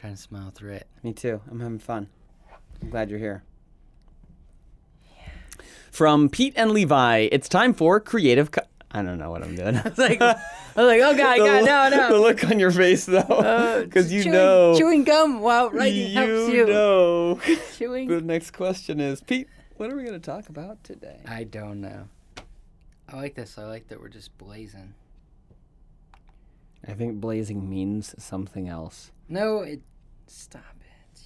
trying to smile through it. Me too. I'm having fun. I'm glad you're here. Yeah. From Pete and Levi, it's time for creative. Co- I don't know what I'm doing. I was like, I was like, oh god, god, no, The look on your face, though, Uh, because you chewing, know, chewing gum while writing you helps you. know. chewing. the next question is, Pete, what are we going to talk about today? I don't know. I like this. I like that we're just blazing. I think blazing means something else, No, it. Stop it.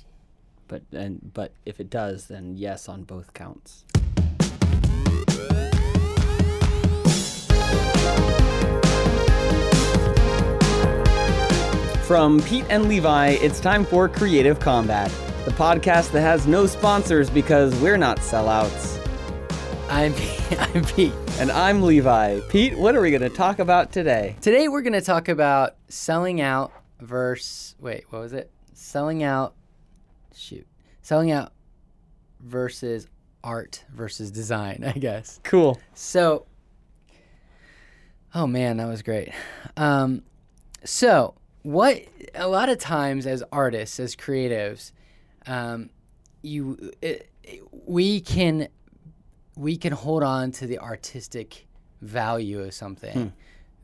but and but if it does, then yes on both counts. From Pete and Levi, it's time for Creative Combat, the podcast that has no sponsors because we're not sellouts. I'm I'm Pete. And I'm Levi. Pete, what are we going to talk about today? Today we're gonna talk about selling out versus wait, what was it? Selling out. Shoot, selling out versus art versus design. I guess. Cool. So, oh man, that was great. Um, so, what a lot of times as artists, as creatives, um, you it, we can we can hold on to the artistic value of something,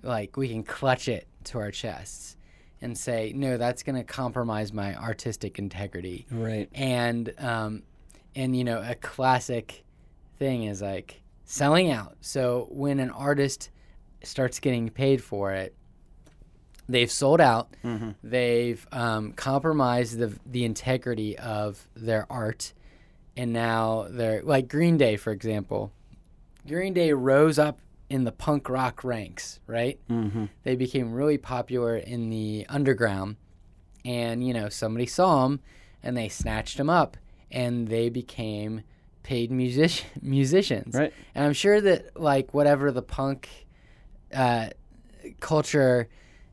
like we can clutch it to our chests and say, no, that's going to compromise my artistic integrity Right. and um, and you know a classic thing is like selling out. So when an artist starts getting paid for it, they've sold out. They've um, compromised the the integrity of their art, and now they're like Green Day, for example. Green Day rose up in the punk rock ranks, right? Mm-hmm. They became really popular in the underground, and you know somebody saw them, and they snatched them up, and they became paid music- musicians. Right. And I'm sure that like whatever the punk uh, culture,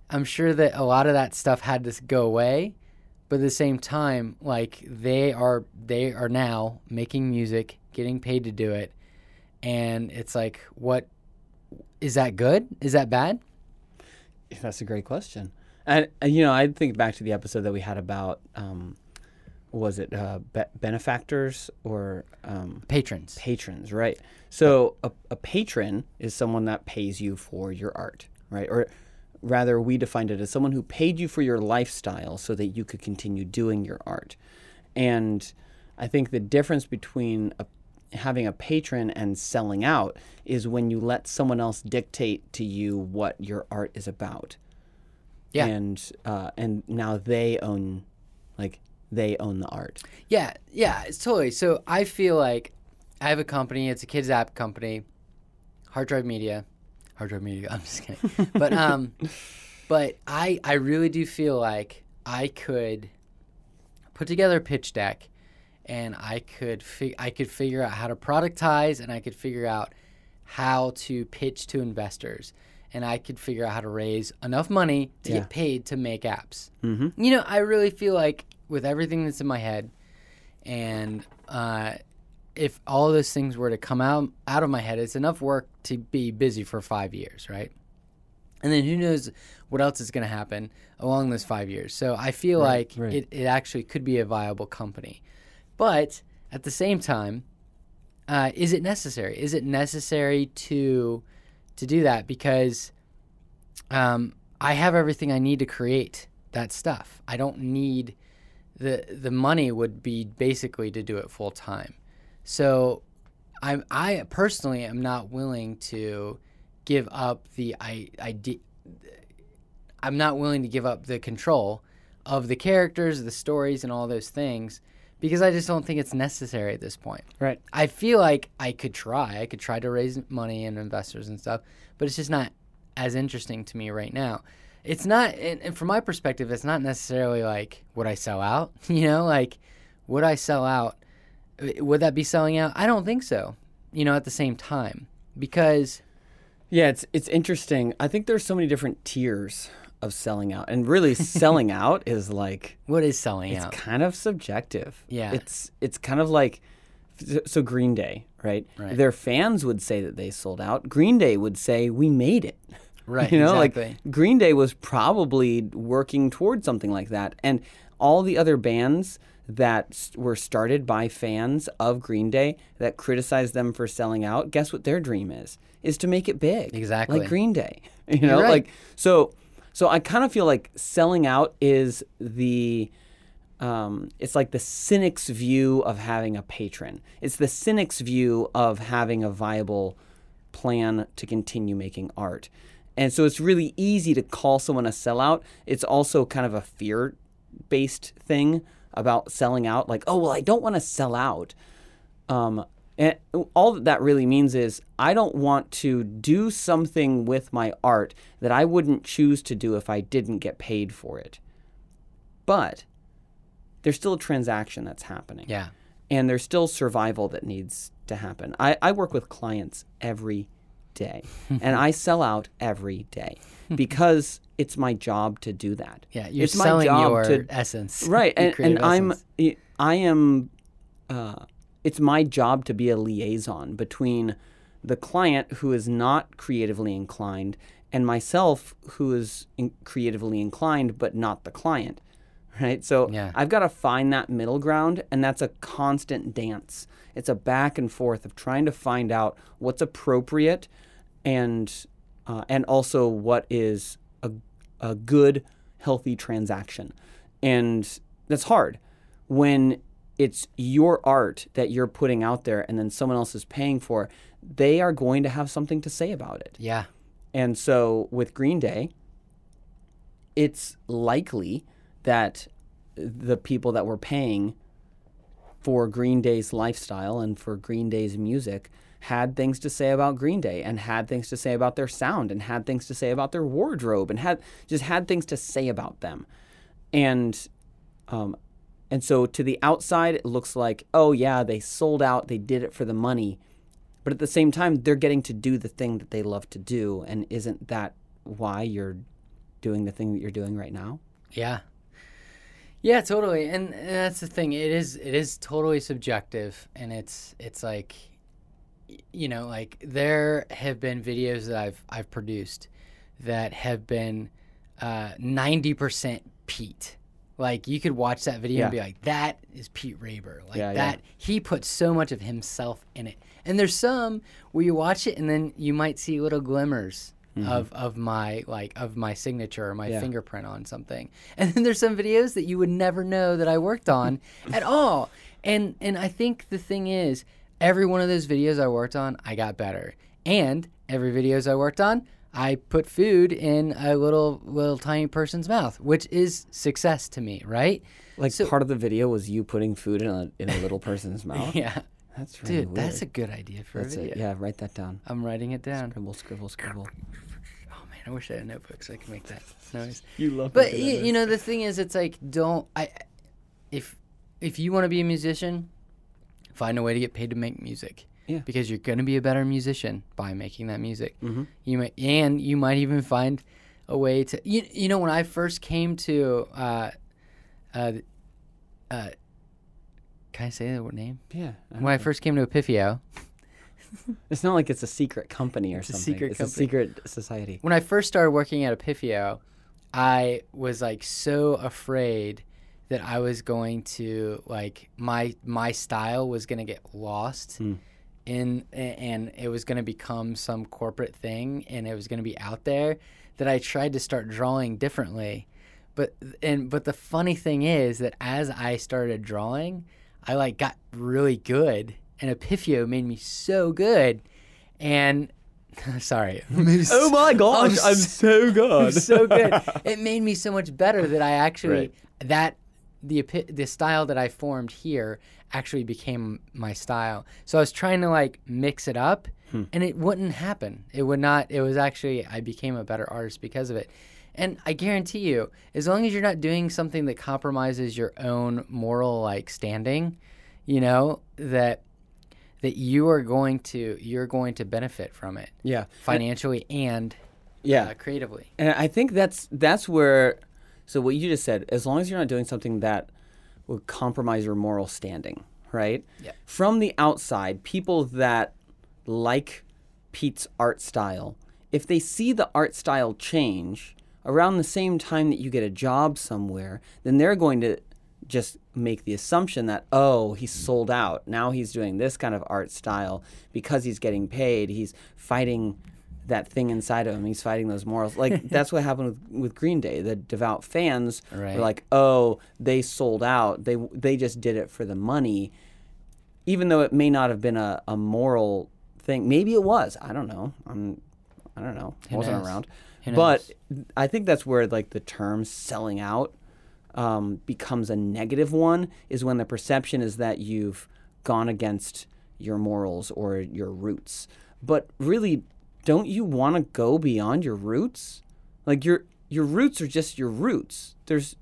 I'm sure that a lot of that stuff had to go away. But at the same time, like they are they are now making music, getting paid to do it, and it's like, what is that good? Is that bad? That's a great question. And, and you know, I think back to the episode that we had about, um, was it uh, be- benefactors or um, Patrons. patrons, right? So a, a patron is someone that pays you for your art, right? Or rather, we defined it as someone who paid you for your lifestyle so that you could continue doing your art. And I think the difference between a, having a patron and selling out is when you let someone else dictate to you what your art is about. Yeah. And uh, and now they own, like they own the art. Yeah, yeah, it's totally. So I feel like I have a company. It's a kids app company, Hard Drive Media. Hard Drive Media. I'm just kidding. but um, but I I really do feel like I could put together a pitch deck, and I could fi- I could figure out how to productize, and I could figure out how to pitch to investors, and I could figure out how to raise enough money to Yeah. get paid to make apps. Mm-hmm. You know, I really feel like with everything that's in my head, and uh, if all those things were to come out out of my head, it's enough work to be busy for five years, right? And then who knows what else is going to happen along those five years. So I feel Right, like right. It, it actually could be a viable company. But at the same time, uh, is it necessary? Is it necessary to to do that? Because um, I have everything I need to create that stuff. I don't need the the money would be basically to do it full time. So I'm I personally am not willing to give up the I idea. I'm not willing to give up the control of the characters, the stories, and all those things because I just don't think it's necessary at this point. Right. I feel like I could try. I could try to raise money and investors and stuff, but it's just not as interesting to me right now. It's not, and, and from my perspective, it's not necessarily like would I sell out? You know, like would I sell out? Would that be selling out? I don't think so. You know, at the same time, because Yeah, it's it's interesting. I think there's so many different tiers of selling out, and really selling out is like what is selling it's out? It's kind of subjective. Yeah. it's it's kind of like so Green Day, right? Right. Their fans would say that they sold out. Green Day would say we made it. Right, You know, exactly. like Green Day was probably working towards something like that. And all the other bands that were started by fans of Green Day that criticized them for selling out, guess what their dream is? Is to make it big. Exactly. Like Green Day. You know, right. like so so I kind of feel like selling out is the um, it's like the cynic's view of having a patron. It's the cynic's view of having a viable plan to continue making art. And so it's really easy to call someone a sellout. It's also kind of a fear based thing about selling out. Like, oh, well, I don't want to sell out. Um, and all that that really means is I don't want to do something with my art that I wouldn't choose to do if I didn't get paid for it. But there's still a transaction that's happening Yeah. and there's still survival that needs to happen. I, I work with clients every day and I sell out every day because it's my job to do that. Yeah. You're it's my selling job your to- essence. Right. And, and I'm. I am, uh, it's my job to be a liaison between the client who is not creatively inclined and myself who is in- creatively inclined but not the client right? So Yeah. i've got to find that middle ground and that's a constant dance. It's a back and forth of trying to find out what's appropriate and uh, and also what is a, a good healthy transaction. And that's hard when it's your art that you're putting out there and then someone else is paying for they are going to have something to say about it Yeah. and so with Green Day, it's likely that the people that were paying for Green Day's lifestyle and for Green Day's music had things to say about Green Day and had things to say about their sound and had things to say about their wardrobe and had just had things to say about them. And um, and so to the outside it looks like, oh yeah, they sold out, they did it for the money. But at the same time, they're getting to do the thing that they love to do. And isn't that why you're doing the thing that you're doing right now? Yeah. Yeah, totally. And, and that's the thing. It is it is totally subjective and it's it's like you know, like there have been videos that I've I've produced that have been uh, 90% Pete. Like you could watch that video and be like, that is Pete Raber. Like Yeah, yeah. that he put so much of himself in it. And there's some where you watch it and then you might see little glimmers of, of my like of my signature or my Mm-hmm. Yeah. fingerprint on something. And then there's some videos that you would never know that I worked on at all. And and I think the thing is, every one of those videos I worked on, I got better. And every videos I worked on, I put food in a little little tiny person's mouth, which is success to me, right? Like So- part of the video was you putting food in a in a little person's mouth. Yeah. That's really Dude, that's a good idea for That's a it. video. Yeah, write that down. I'm writing it down. Scribble, scribble, scribble. Oh man, I wish I had a notebook so I could make that noise. You love But y- you know, the thing is, it's like don't I if if you want to be a musician, find a way to get paid to make music. Yeah. Because you're going to be a better musician by making that music. Mhm. You might, and you might even find a way to you, you know when I first came to uh uh uh can I say the name? Yeah. I When I first came to Epipheo, it's not like it's a secret company or It's a something. secret it's company. a secret society. when I first started working at Epipheo, I was like so afraid that I was going to like my my style was going to get lost Hmm. In and it was going to become some corporate thing and it was going to be out there that I tried to start drawing differently. But and but the funny thing is that as I started drawing, I like got really good and Epipheo made me so good and sorry. Oh my gosh, I'm, s- so good. so good. It made me so much better that I actually Right. that the the style that I formed here actually became my style. So I was trying to like mix it up, Hmm. and it wouldn't happen. It would not. It was actually I became a better artist because of it. And I guarantee you, as long as you're not doing something that compromises your own moral like standing, you know that that you are going to you're going to benefit from it yeah. financially and Yeah. uh, creatively. And I think that's that's where so what you just said, as long as you're not doing something that would compromise your moral standing, right? Yeah. From the outside, people that like Pete's art style, if they see the art style change around the same time that you get a job somewhere, then they're going to just make the assumption that oh he's sold out now he's doing this kind of art style because he's getting paid he's fighting that thing inside of him. He's fighting those morals. Like that's what happened with, with green day. The devout fans Right. were like oh they sold out. They they just did it for the money. Even though it may not have been a, a moral thing. Maybe it was. I don't know. I'm i don't know. I Who wasn't knows? around. But i think that's where like the term selling out um, becomes a negative one is when the perception is that you've gone against your morals or your roots. But really don't you want to go beyond your roots? Like your your roots are just your roots. There's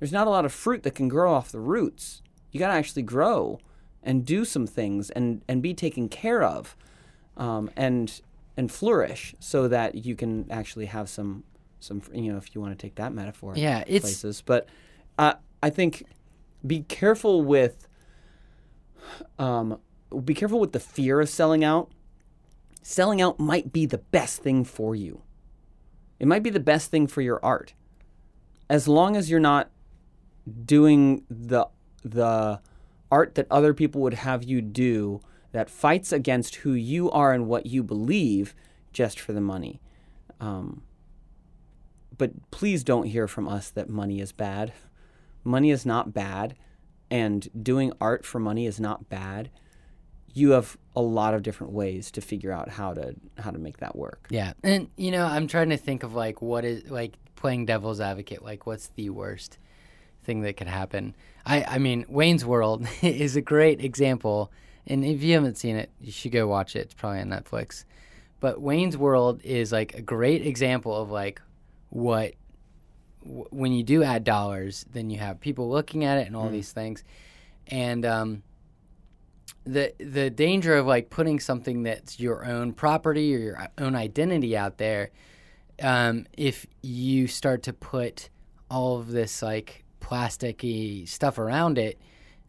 there's not a lot of fruit that can grow off the roots. You got to actually grow and do some things and and be taken care of um, and and flourish so that you can actually have some some you know if you want to take that metaphor Yeah, it's places. But uh, i think be careful with um, be careful with the fear of selling out selling out might be the best thing for you it might be the best thing for your art as long as you're not doing the the art that other people would have you do that fights against who you are and what you believe just for the money. Um, but please don't hear from us that money is bad. Money is not bad, and doing art for money is not bad. You have a lot of different ways to figure out how to how to make that work. Yeah, and you know, I'm trying to think of like what is like playing devil's advocate. Like, what's the worst thing that could happen? I I mean, Wayne's World is a great example, and if you haven't seen it, you should go watch it. It's probably on Netflix. But Wayne's World is like a great example of like what w- when you do add dollars, then you have people looking at it and all these things, and um, the the danger of like putting something that's your own property or your own identity out there, um, if you start to put all of this like plasticky stuff around it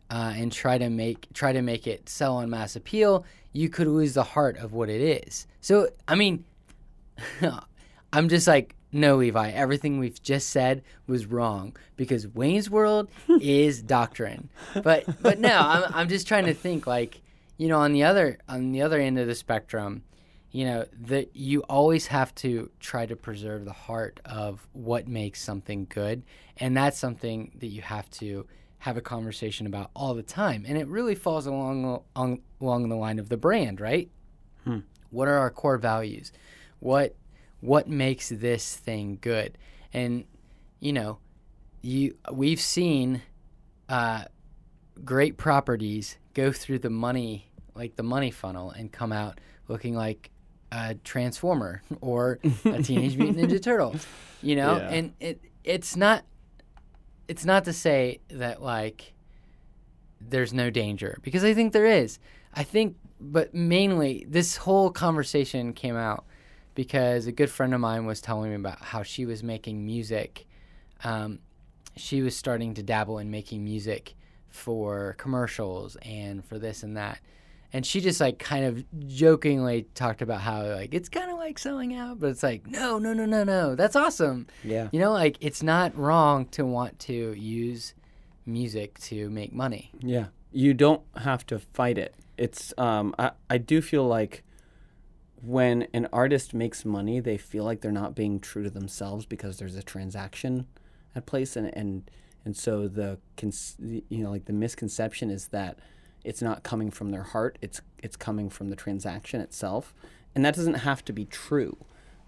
uh, and try to make try to make it sell on mass appeal, you could lose the heart of what it is. So I mean, I'm just like, no, Levi, everything we've just said was wrong because Wayne's World is doctrine. But but no, I'm I'm just trying to think like, you know, on the other on the other end of the spectrum, you know, that you always have to try to preserve the heart of what makes something good, and that's something that you have to have a conversation about all the time. And it really falls along on, along the line of the brand, right? Hmm. What are our core values? What what makes this thing good? And you know, you we've seen uh, great properties go through the money like the money funnel and come out looking like a transformer or a teenage mutant ninja turtle you know Yeah. and it it's not it's not to say that like there's no danger because I think there is. I think, but mainly this whole conversation came out because a good friend of mine was telling me about how she was making music. Um, she was starting to dabble in making music for commercials and for this and that. And she just like kind of jokingly talked about how like it's kind of like selling out, but it's like no, no, no, no, no. That's awesome. Yeah. You know, like it's not wrong to want to use music to make money. Yeah. You don't have to fight it. It's um I, I do feel like when an artist makes money, they feel like they're not being true to themselves because there's a transaction at place and and and so the cons- you know like the misconception is that it's not coming from their heart, it's it's coming from the transaction itself. And that doesn't have to be true.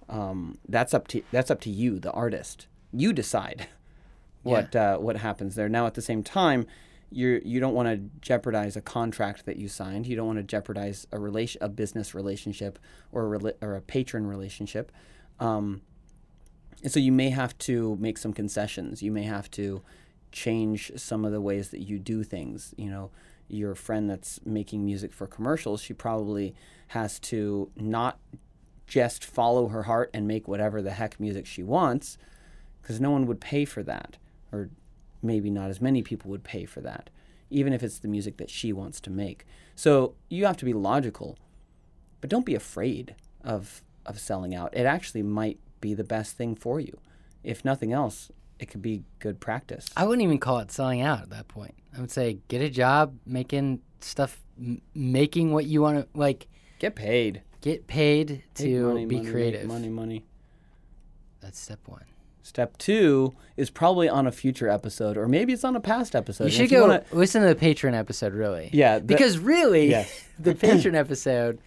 Um, that's up to that's up to you, the artist. You decide what uh, what happens there. Now, at the same time, you you don't want to jeopardize a contract that you signed. You don't want to jeopardize a relation, a business relationship, or a rela- or a patron relationship. Um, and so you may have to make some concessions. You may have to change some of the ways that you do things. You know, your friend that's making music for commercials, she probably has to not just follow her heart and make whatever the heck music she wants because no one would pay for that or maybe not as many people would pay for that even if it's the music that she wants to make so you have to be logical but don't be afraid of of selling out it actually might be the best thing for you if nothing else it could be good practice. I wouldn't even call it selling out at that point. I would say get a job making stuff, m- making what you want to like. Get paid. Get paid to money, be money, creative. Money, money. That's step one. Step two is probably on a future episode, or maybe it's on a past episode. You should if go wanna- listen to the patron episode, really. Yeah, the- because really, Yes. the patron episode,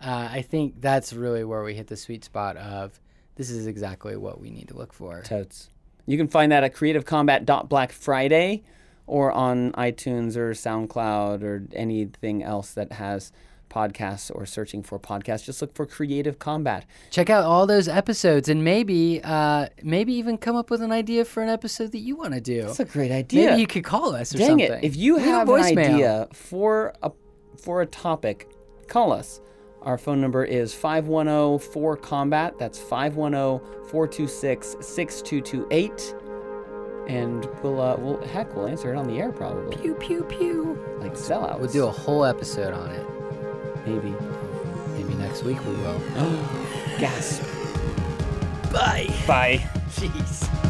uh, I think that's really where we hit the sweet spot of this is exactly what we need to look for. Totes. You can find that at creativecombat.blackfriday or on iTunes or SoundCloud or anything else that has podcasts or searching for podcasts. Just look for Creative Combat. Check out all those episodes and maybe, uh, maybe even come up with an idea for an episode that you want to do. That's a great idea. Maybe you could call us or Dang something. it. If you Leave have an idea for a for a topic, call us. Our phone number is 510-4-COMBAT. That's 510-426-6228. And we'll, uh, we'll, heck, we'll answer it on the air probably. Pew pew pew. Like sellouts. We'll do a whole episode on it. Maybe. Maybe next week we will. Gasp. Bye. Bye. Jeez.